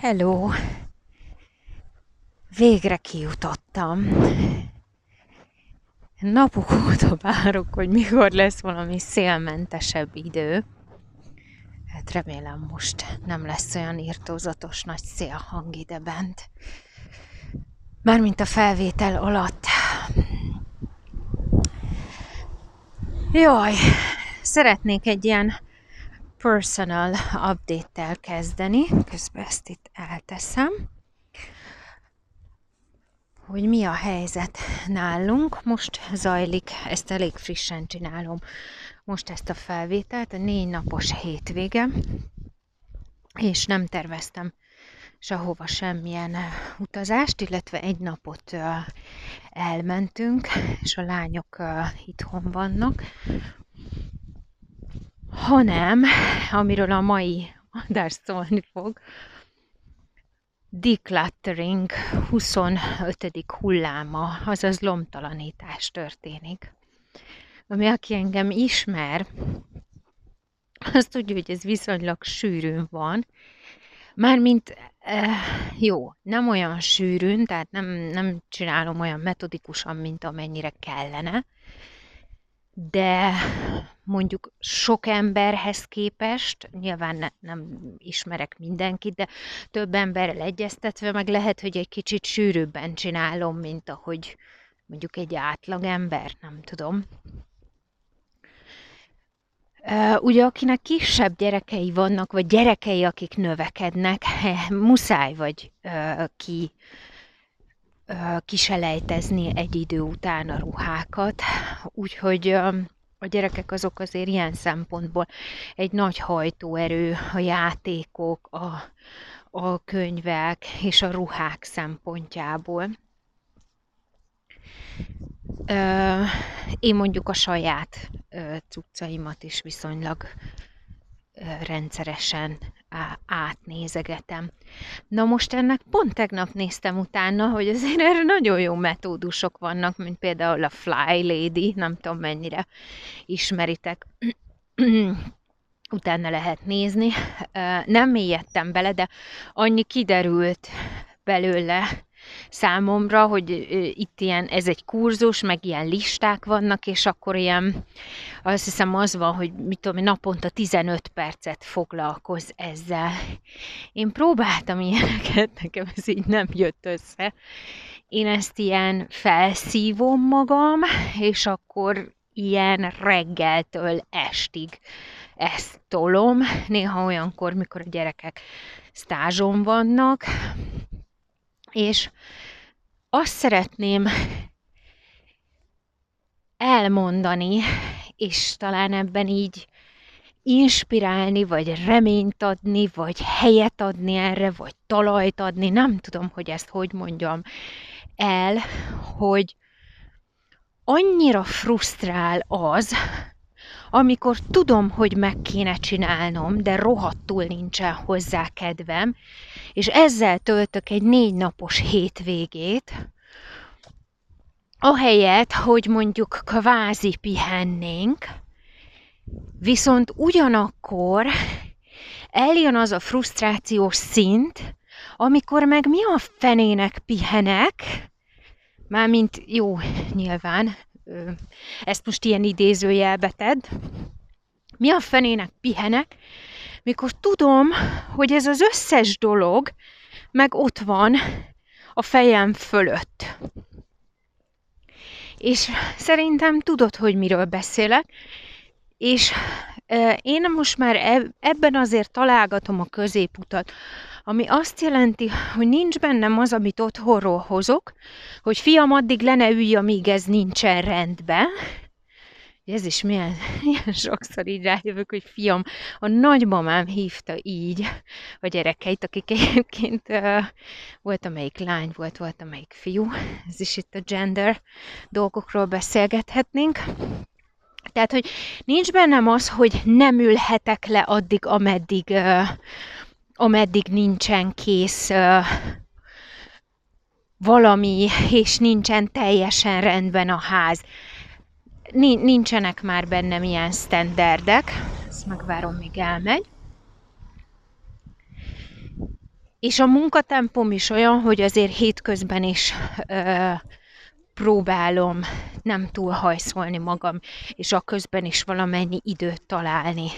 Hello! Végre kijutottam. Napok óta várok, hogy mikor lesz valami szélmentesebb idő. Hát remélem most nem lesz olyan írtózatos nagy szélhang ide bent. Mármint a felvétel alatt. Jaj, szeretnék egy ilyen personal update-tel kezdeni, közben ezt itt elteszem, hogy mi a helyzet nálunk. Most zajlik, ezt elég frissen csinálom, most ezt a felvételt, a négy napos hétvége, és nem terveztem sehova semmilyen utazást, illetve egy napot elmentünk, és a lányok itthon vannak, hanem, amiről a mai adás szólni fog, decluttering 25. hulláma, azaz lomtalanítás történik. Ami aki engem ismer, azt tudja, hogy ez viszonylag sűrűn van, Mármint eh, jó, nem olyan sűrűn, tehát nem, nem csinálom olyan metodikusan, mint amennyire kellene, de mondjuk sok emberhez képest, nyilván ne, nem ismerek mindenkit, de több emberrel egyeztetve meg lehet, hogy egy kicsit sűrűbben csinálom, mint ahogy mondjuk egy átlag ember, nem tudom. Ugye akinek kisebb gyerekei vannak, vagy gyerekei, akik növekednek, muszáj vagy ki kiselejtezni egy idő után a ruhákat, úgyhogy a gyerekek azok azért ilyen szempontból egy nagy hajtóerő, a játékok, a, a könyvek és a ruhák szempontjából. Én mondjuk a saját cuccaimat is viszonylag rendszeresen átnézegetem. Na most ennek pont tegnap néztem utána, hogy azért erre nagyon jó metódusok vannak, mint például a Fly Lady, nem tudom mennyire ismeritek. utána lehet nézni. Nem mélyedtem bele, de annyi kiderült belőle, számomra, hogy itt ilyen, ez egy kurzus, meg ilyen listák vannak, és akkor ilyen, azt hiszem az van, hogy mit tudom, naponta 15 percet foglalkoz ezzel. Én próbáltam ilyeneket, nekem ez így nem jött össze. Én ezt ilyen felszívom magam, és akkor ilyen reggeltől estig ezt tolom, néha olyankor, mikor a gyerekek stázson vannak, és azt szeretném elmondani, és talán ebben így inspirálni, vagy reményt adni, vagy helyet adni erre, vagy talajt adni, nem tudom, hogy ezt hogy mondjam el, hogy annyira frusztrál az, amikor tudom, hogy meg kéne csinálnom, de rohadtul nincsen hozzá kedvem, és ezzel töltök egy négy napos hétvégét, ahelyett, hogy mondjuk kvázi pihennénk, viszont ugyanakkor eljön az a frusztrációs szint, amikor meg mi a fenének pihenek, mármint jó, nyilván, ezt most ilyen idézőjelbe tedd, mi a fenének pihenek, mikor tudom, hogy ez az összes dolog meg ott van a fejem fölött. És szerintem tudod, hogy miről beszélek, és én most már ebben azért találgatom a középutat, ami azt jelenti, hogy nincs bennem az, amit otthonról hozok, hogy fiam addig le ne ülj, amíg ez nincsen rendben, ez is milyen, milyen sokszor így rájövök, hogy fiam, a nagymamám hívta így a gyerekeit, akik egyébként uh, volt, amelyik lány volt, volt, amelyik fiú. Ez is itt a gender dolgokról beszélgethetnénk. Tehát, hogy nincs bennem az, hogy nem ülhetek le addig, ameddig, uh, ameddig nincsen kész valami, és nincsen teljesen rendben a ház. Nincsenek már bennem ilyen standardek, ezt megvárom, míg elmegy. és a munkatempom is olyan, hogy azért hétközben is ö, próbálom nem túl hajszolni magam, és a közben is valamennyi időt találni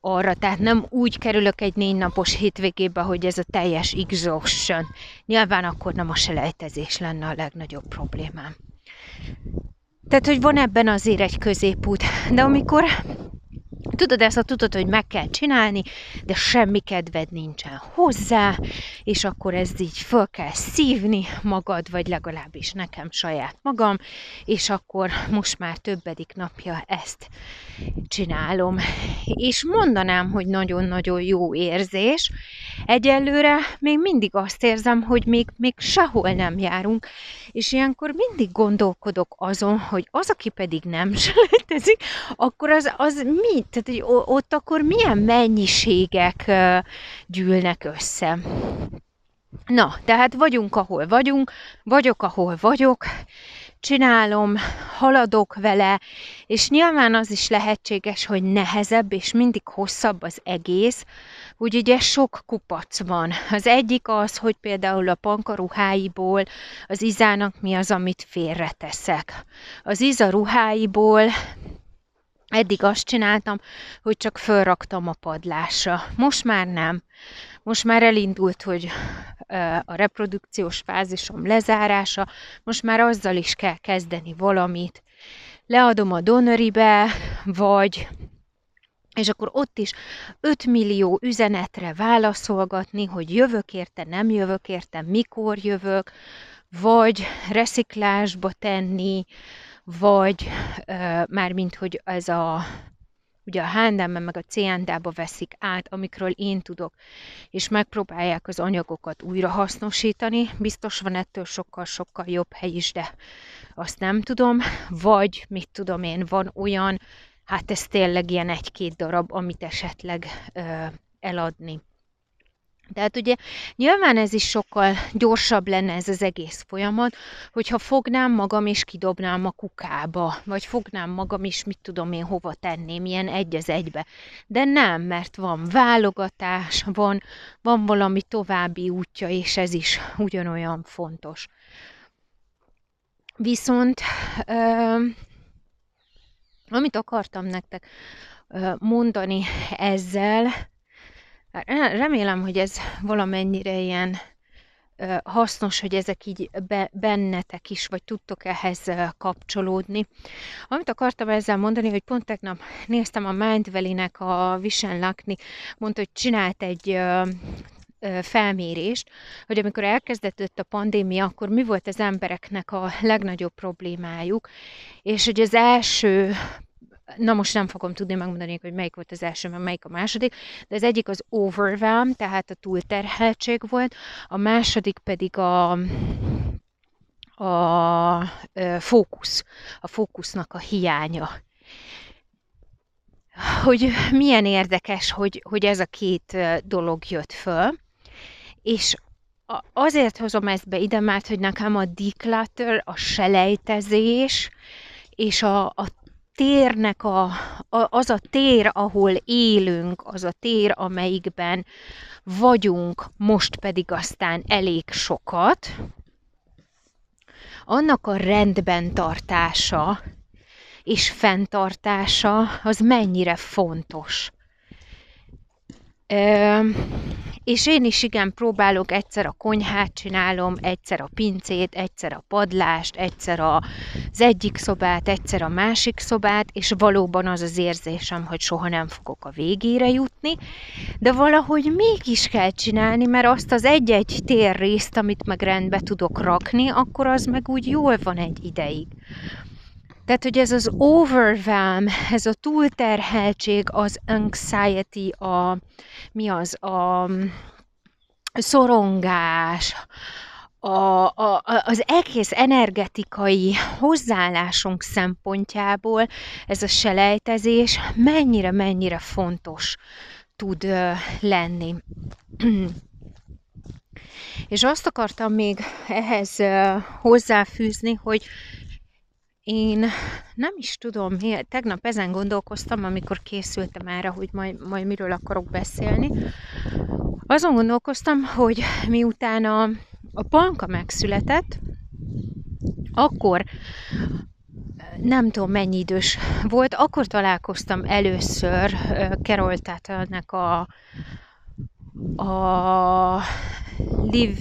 arra, tehát nem úgy kerülök egy négy napos hétvégébe, hogy ez a teljes exhaustion. Nyilván akkor nem a selejtezés lenne a legnagyobb problémám. Tehát, hogy van ebben azért egy középút, de amikor Tudod, ezt a tudod, hogy meg kell csinálni, de semmi kedved nincsen hozzá, és akkor ez így föl kell szívni magad, vagy legalábbis nekem saját magam, és akkor most már többedik napja ezt csinálom. És mondanám, hogy nagyon-nagyon jó érzés. Egyelőre még mindig azt érzem, hogy még, még sehol nem járunk, és ilyenkor mindig gondolkodok azon, hogy az, aki pedig nem selejtezik, akkor az, az mi? Tehát, hogy ott akkor milyen mennyiségek gyűlnek össze. Na, tehát vagyunk, ahol vagyunk, vagyok, ahol vagyok, csinálom, haladok vele, és nyilván az is lehetséges, hogy nehezebb, és mindig hosszabb az egész, úgy ugye sok kupac van. Az egyik az, hogy például a pankaruháiból az izának mi az, amit félreteszek. Az iza ruháiból Eddig azt csináltam, hogy csak fölraktam a padlásra. Most már nem. Most már elindult, hogy a reprodukciós fázisom lezárása, most már azzal is kell kezdeni valamit. Leadom a donoribe, vagy és akkor ott is 5 millió üzenetre válaszolgatni, hogy jövök érte, nem jövök érte, mikor jövök, vagy resziklásba tenni, vagy már mint hogy ez a ugye a hm meg a CND-ba veszik át, amikről én tudok, és megpróbálják az anyagokat újra hasznosítani. Biztos van ettől sokkal-sokkal jobb hely is, de azt nem tudom. Vagy, mit tudom én, van olyan, hát ez tényleg ilyen egy-két darab, amit esetleg ö, eladni. Tehát ugye nyilván ez is sokkal gyorsabb lenne ez az egész folyamat, hogyha fognám magam és kidobnám a kukába, vagy fognám magam is, mit tudom én, hova tenném, ilyen egy az egybe. De nem, mert van válogatás, van, van valami további útja, és ez is ugyanolyan fontos. Viszont, ö, amit akartam nektek mondani ezzel, remélem, hogy ez valamennyire ilyen hasznos, hogy ezek így bennetek is, vagy tudtok ehhez kapcsolódni. Amit akartam ezzel mondani, hogy pont tegnap néztem a Mindvalley-nek a Vision Lakni, mondta, hogy csinált egy felmérést, hogy amikor elkezdett a pandémia, akkor mi volt az embereknek a legnagyobb problémájuk, és hogy az első na most nem fogom tudni megmondani, hogy melyik volt az első, meg melyik a második, de az egyik az overwhelm, tehát a túlterheltség volt, a második pedig a, a fókusz, a fókusznak a hiánya. Hogy milyen érdekes, hogy, hogy ez a két dolog jött föl, és azért hozom ezt be ide, mert hogy nekem a declutter, a selejtezés, és a, a térnek a, a, az a tér, ahol élünk, az a tér, amelyikben vagyunk, most pedig aztán elég sokat, annak a rendben tartása és fenntartása az mennyire fontos. Ö, és én is igen próbálok egyszer a konyhát csinálom, egyszer a pincét, egyszer a padlást, egyszer az egyik szobát, egyszer a másik szobát, és valóban az az érzésem, hogy soha nem fogok a végére jutni, de valahogy mégis kell csinálni, mert azt az egy-egy térrészt, amit meg rendbe tudok rakni, akkor az meg úgy jól van egy ideig. Tehát, hogy ez az overwhelm, ez a túlterheltség, az anxiety, a, mi az, a szorongás, a, a, az egész energetikai hozzáállásunk szempontjából ez a selejtezés mennyire-mennyire fontos tud lenni. És azt akartam még ehhez hozzáfűzni, hogy én nem is tudom, tegnap ezen gondolkoztam, amikor készültem erre, hogy majd, majd miről akarok beszélni. azon gondolkoztam, hogy miután a, a Panka megszületett, akkor nem tudom mennyi idős volt, akkor találkoztam először Carol Tattelnek a, a Live,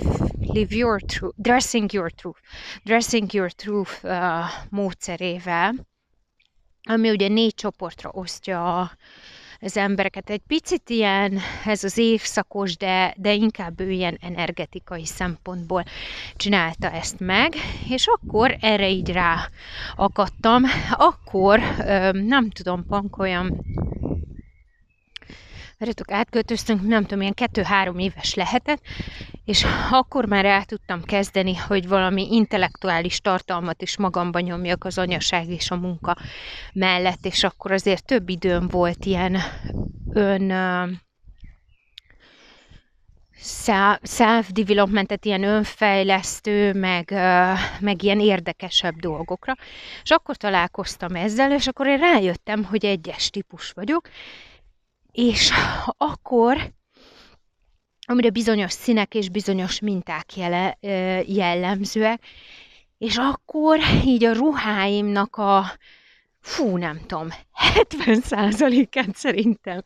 live Your Truth, Dressing Your Truth, Dressing Your Truth uh, módszerével, ami ugye négy csoportra osztja az embereket. Egy picit ilyen, ez az évszakos, de, de inkább ő ilyen energetikai szempontból csinálta ezt meg, és akkor erre így rá akadtam. Akkor, nem tudom, olyan Várjatok, átköltöztünk, nem tudom, ilyen kettő-három éves lehetett, és akkor már el tudtam kezdeni, hogy valami intellektuális tartalmat is magamba nyomjak az anyaság és a munka mellett, és akkor azért több időm volt ilyen ön self-developmentet, ilyen önfejlesztő, meg, meg ilyen érdekesebb dolgokra. És akkor találkoztam ezzel, és akkor én rájöttem, hogy egyes típus vagyok, és akkor, amire bizonyos színek és bizonyos minták jele, jellemzőek, és akkor így a ruháimnak a, fú, nem tudom, 70%-át szerintem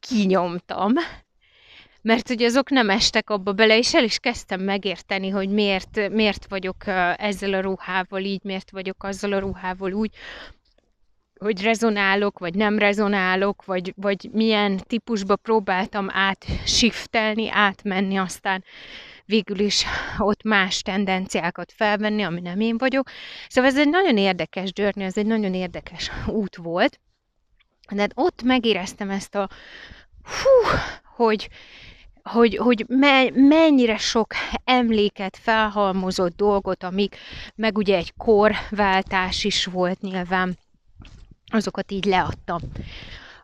kinyomtam, mert ugye azok nem estek abba bele, és el is kezdtem megérteni, hogy miért, miért vagyok ezzel a ruhával így, miért vagyok azzal a ruhával úgy, hogy rezonálok, vagy nem rezonálok, vagy, vagy milyen típusba próbáltam átshiftelni, átmenni, aztán végül is ott más tendenciákat felvenni, ami nem én vagyok. Szóval ez egy nagyon érdekes journey, ez egy nagyon érdekes út volt. De hát ott megéreztem ezt a hú, hogy, hogy, hogy me, mennyire sok emléket, felhalmozott dolgot, amik, meg ugye egy korváltás is volt nyilván, azokat így leadtam.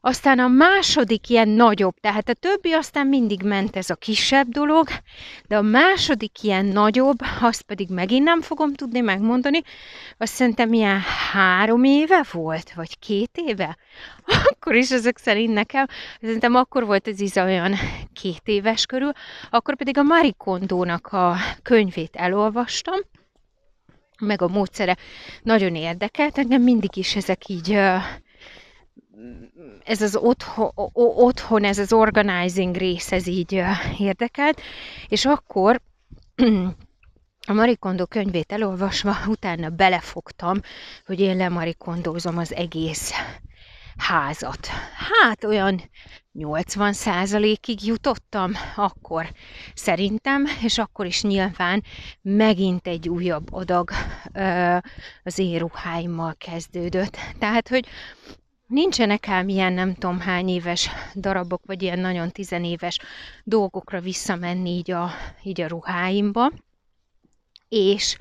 Aztán a második ilyen nagyobb, tehát a többi aztán mindig ment ez a kisebb dolog, de a második ilyen nagyobb, azt pedig megint nem fogom tudni megmondani, azt szerintem ilyen három éve volt, vagy két éve. Akkor is ezek szerint nekem, szerintem akkor volt ez Iza olyan két éves körül, akkor pedig a Marikondónak a könyvét elolvastam, meg a módszere nagyon érdekelt, engem mindig is ezek így ez az otthon, otthon, ez az organizing rész, ez így érdekelt, és akkor a Marikondo könyvét elolvasva utána belefogtam, hogy én lemarikondózom az egész házat. Hát olyan 80 százalékig jutottam akkor szerintem, és akkor is nyilván megint egy újabb adag ö, az én ruháimmal kezdődött. Tehát, hogy nincsenek ám ilyen nem tudom hány éves darabok, vagy ilyen nagyon tizenéves dolgokra visszamenni így a, így a ruháimba, és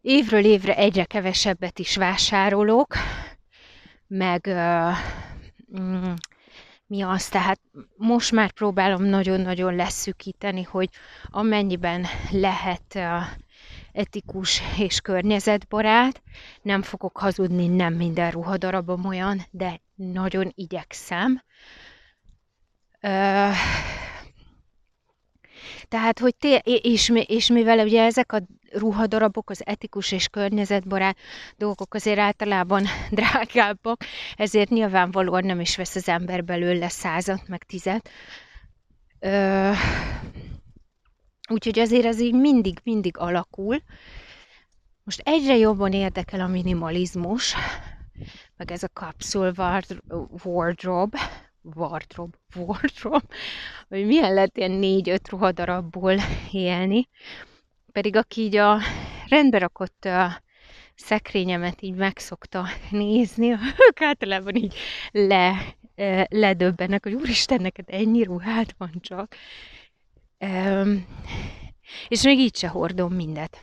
évről évre egyre kevesebbet is vásárolok, meg uh, mi az, tehát most már próbálom nagyon-nagyon leszűkíteni, hogy amennyiben lehet etikus és környezetbarát, nem fogok hazudni, nem minden ruhadarabom olyan, de nagyon igyekszem. Tehát, hogy té- és, és mivel ugye ezek a ruhadarabok, az etikus és környezetbarát dolgok azért általában drágábbak, ezért nyilvánvalóan nem is vesz az ember belőle százat, meg tizet. Ö, úgyhogy azért ez így mindig-mindig alakul. Most egyre jobban érdekel a minimalizmus, meg ez a capsule wardrobe, wardrobe, wardrobe, hogy milyen lehet ilyen négy-öt ruhadarabból élni. Pedig aki így a rendbe rakott a szekrényemet így megszokta nézni, ők általában így le, ledöbbenek, hogy úristen, neked ennyi ruhát van csak. És még így se hordom mindet.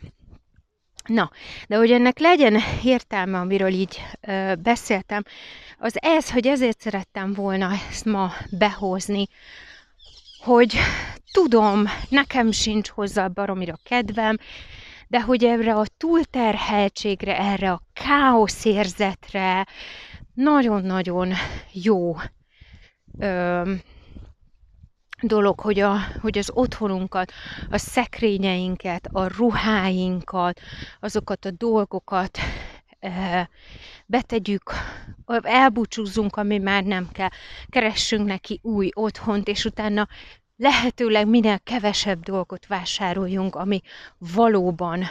Na, de hogy ennek legyen értelme, amiről így ö, beszéltem, az ez, hogy ezért szerettem volna ezt ma behozni, hogy tudom, nekem sincs hozzá baromira kedvem, de hogy erre a túlterheltségre, erre a káoszérzetre nagyon-nagyon jó ö, dolog, hogy, a, hogy az otthonunkat, a szekrényeinket, a ruháinkat, azokat a dolgokat e, betegyük, elbúcsúzzunk, ami már nem kell, keressünk neki új otthont, és utána lehetőleg minél kevesebb dolgot vásároljunk, ami valóban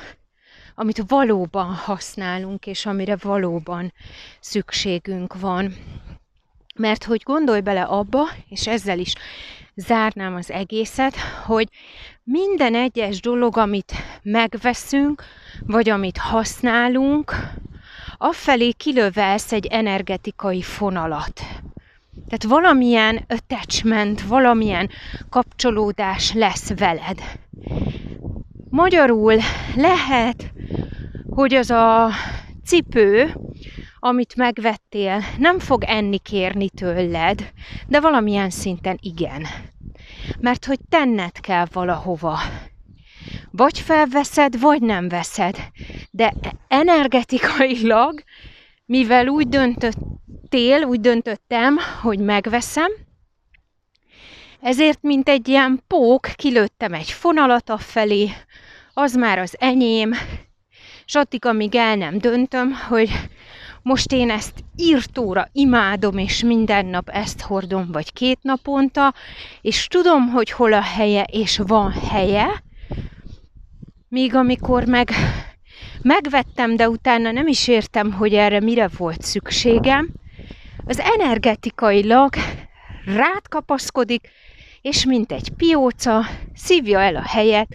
amit valóban használunk, és amire valóban szükségünk van. Mert hogy gondolj bele abba, és ezzel is zárnám az egészet, hogy minden egyes dolog, amit megveszünk, vagy amit használunk, afelé kilövelsz egy energetikai fonalat. Tehát valamilyen attachment, valamilyen kapcsolódás lesz veled. Magyarul lehet, hogy az a cipő, amit megvettél, nem fog enni kérni tőled, de valamilyen szinten igen. Mert hogy tenned kell valahova. Vagy felveszed, vagy nem veszed. De energetikailag, mivel úgy döntöttél, úgy döntöttem, hogy megveszem, ezért, mint egy ilyen pók, kilőttem egy fonalat felé, az már az enyém, és addig, amíg el nem döntöm, hogy most én ezt írtóra imádom, és minden nap ezt hordom, vagy két naponta, és tudom, hogy hol a helye, és van helye, míg amikor meg megvettem, de utána nem is értem, hogy erre mire volt szükségem, az energetikailag rád kapaszkodik, és mint egy pióca szívja el a helyet,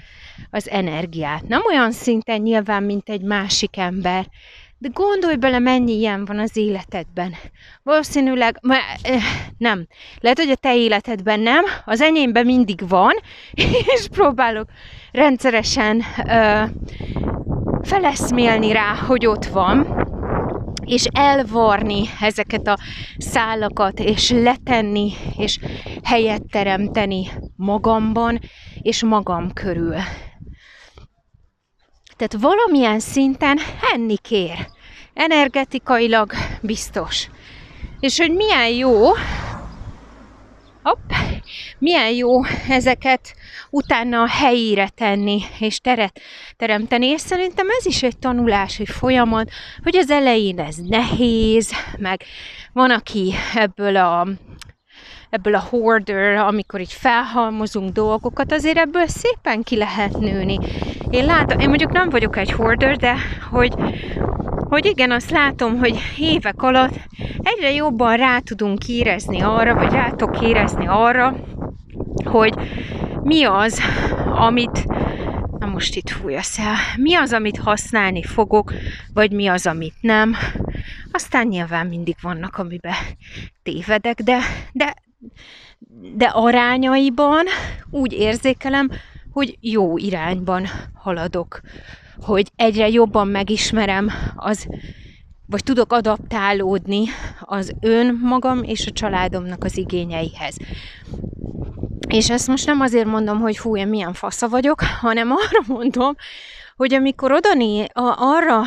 az energiát. Nem olyan szinten nyilván, mint egy másik ember, de gondolj bele, mennyi ilyen van az életedben. Valószínűleg, nem, lehet, hogy a te életedben nem, az enyémben mindig van, és próbálok rendszeresen ö, feleszmélni rá, hogy ott van, és elvarni ezeket a szálakat, és letenni, és helyet teremteni magamban, és magam körül. Tehát valamilyen szinten enni kér. Energetikailag biztos. És hogy milyen jó, hopp, milyen jó ezeket utána a helyére tenni, és teret teremteni. És szerintem ez is egy tanulási folyamat, hogy az elején ez nehéz, meg van, aki ebből a ebből a hoarder, amikor így felhalmozunk dolgokat, azért ebből szépen ki lehet nőni. Én látom, én mondjuk nem vagyok egy hoarder, de hogy, hogy igen, azt látom, hogy évek alatt egyre jobban rá tudunk érezni arra, vagy rá tudok érezni arra, hogy mi az, amit na most itt fúj a szál, mi az, amit használni fogok, vagy mi az, amit nem. Aztán nyilván mindig vannak, amiben tévedek, de, de de arányaiban úgy érzékelem, hogy jó irányban haladok, hogy egyre jobban megismerem az, vagy tudok adaptálódni az önmagam és a családomnak az igényeihez. És ezt most nem azért mondom, hogy hú, én milyen fasza vagyok, hanem arra mondom, hogy amikor oda né, arra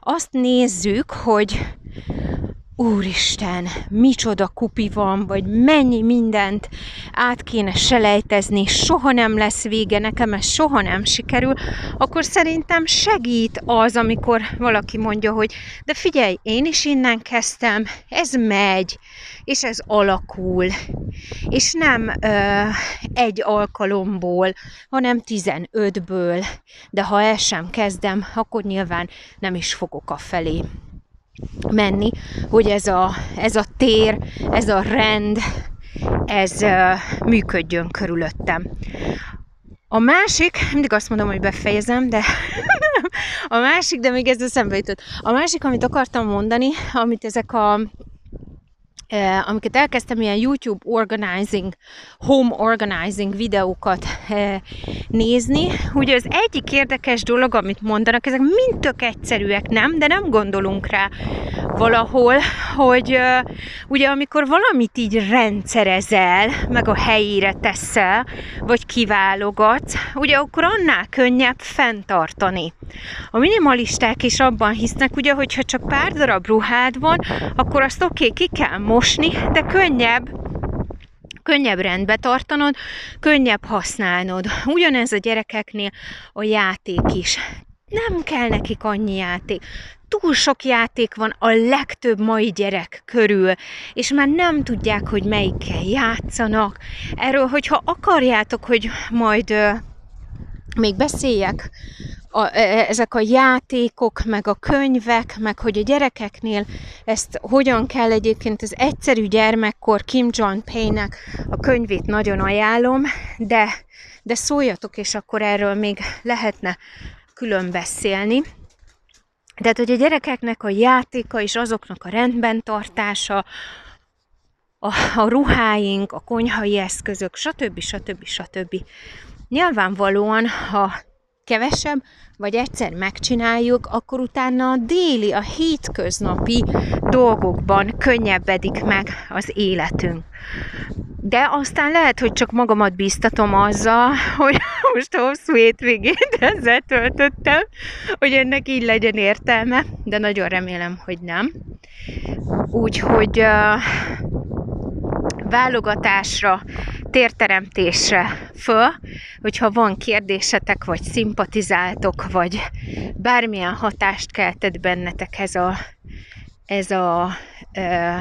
azt nézzük, hogy Úristen, micsoda kupi van, vagy mennyi mindent át kéne selejtezni, soha nem lesz vége, nekem ez soha nem sikerül, akkor szerintem segít az, amikor valaki mondja, hogy de figyelj, én is innen kezdtem, ez megy, és ez alakul, és nem ö, egy alkalomból, hanem 15-ből, de ha el sem kezdem, akkor nyilván nem is fogok a felé menni, hogy ez a, ez a tér, ez a rend, ez uh, működjön körülöttem. A másik, mindig azt mondom, hogy befejezem, de a másik, de még ez eszembe jutott. A másik, amit akartam mondani, amit ezek a eh, amiket elkezdtem ilyen YouTube organizing, home organizing videókat eh, nézni. Ugye az egyik érdekes dolog, amit mondanak, ezek mind tök egyszerűek, nem? De nem gondolunk rá valahol, hogy uh, ugye amikor valamit így rendszerezel, meg a helyére teszel, vagy kiválogatsz, ugye akkor annál könnyebb fenntartani. A minimalisták is abban hisznek, ugye, hogyha csak pár darab ruhád van, akkor azt oké, okay, ki kell mosni, de könnyebb könnyebb rendbe tartanod, könnyebb használnod. Ugyanez a gyerekeknél a játék is. Nem kell nekik annyi játék. Túl sok játék van a legtöbb mai gyerek körül, és már nem tudják, hogy melyikkel játszanak. Erről, hogyha akarjátok, hogy majd még beszéljek a, e, ezek a játékok, meg a könyvek, meg hogy a gyerekeknél ezt hogyan kell egyébként az egyszerű gyermekkor Kim John Payne-nek a könyvét nagyon ajánlom, de, de szóljatok, és akkor erről még lehetne külön beszélni. Tehát, hogy a gyerekeknek a játéka és azoknak a rendben tartása, a, a ruháink, a konyhai eszközök, stb. stb. stb. Nyilvánvalóan, ha kevesebb, vagy egyszer megcsináljuk, akkor utána a déli, a hétköznapi dolgokban könnyebbedik meg az életünk. De aztán lehet, hogy csak magamat bíztatom azzal, hogy most a hosszú hétvégét ezzel töltöttem, hogy ennek így legyen értelme, de nagyon remélem, hogy nem. Úgyhogy uh, válogatásra, térteremtésre föl, hogyha van kérdésetek, vagy szimpatizáltok, vagy bármilyen hatást keltett bennetek ez a, ez a ö,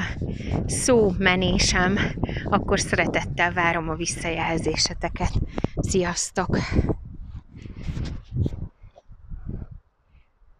szómenésem, akkor szeretettel várom a visszajelzéseteket. Sziasztok!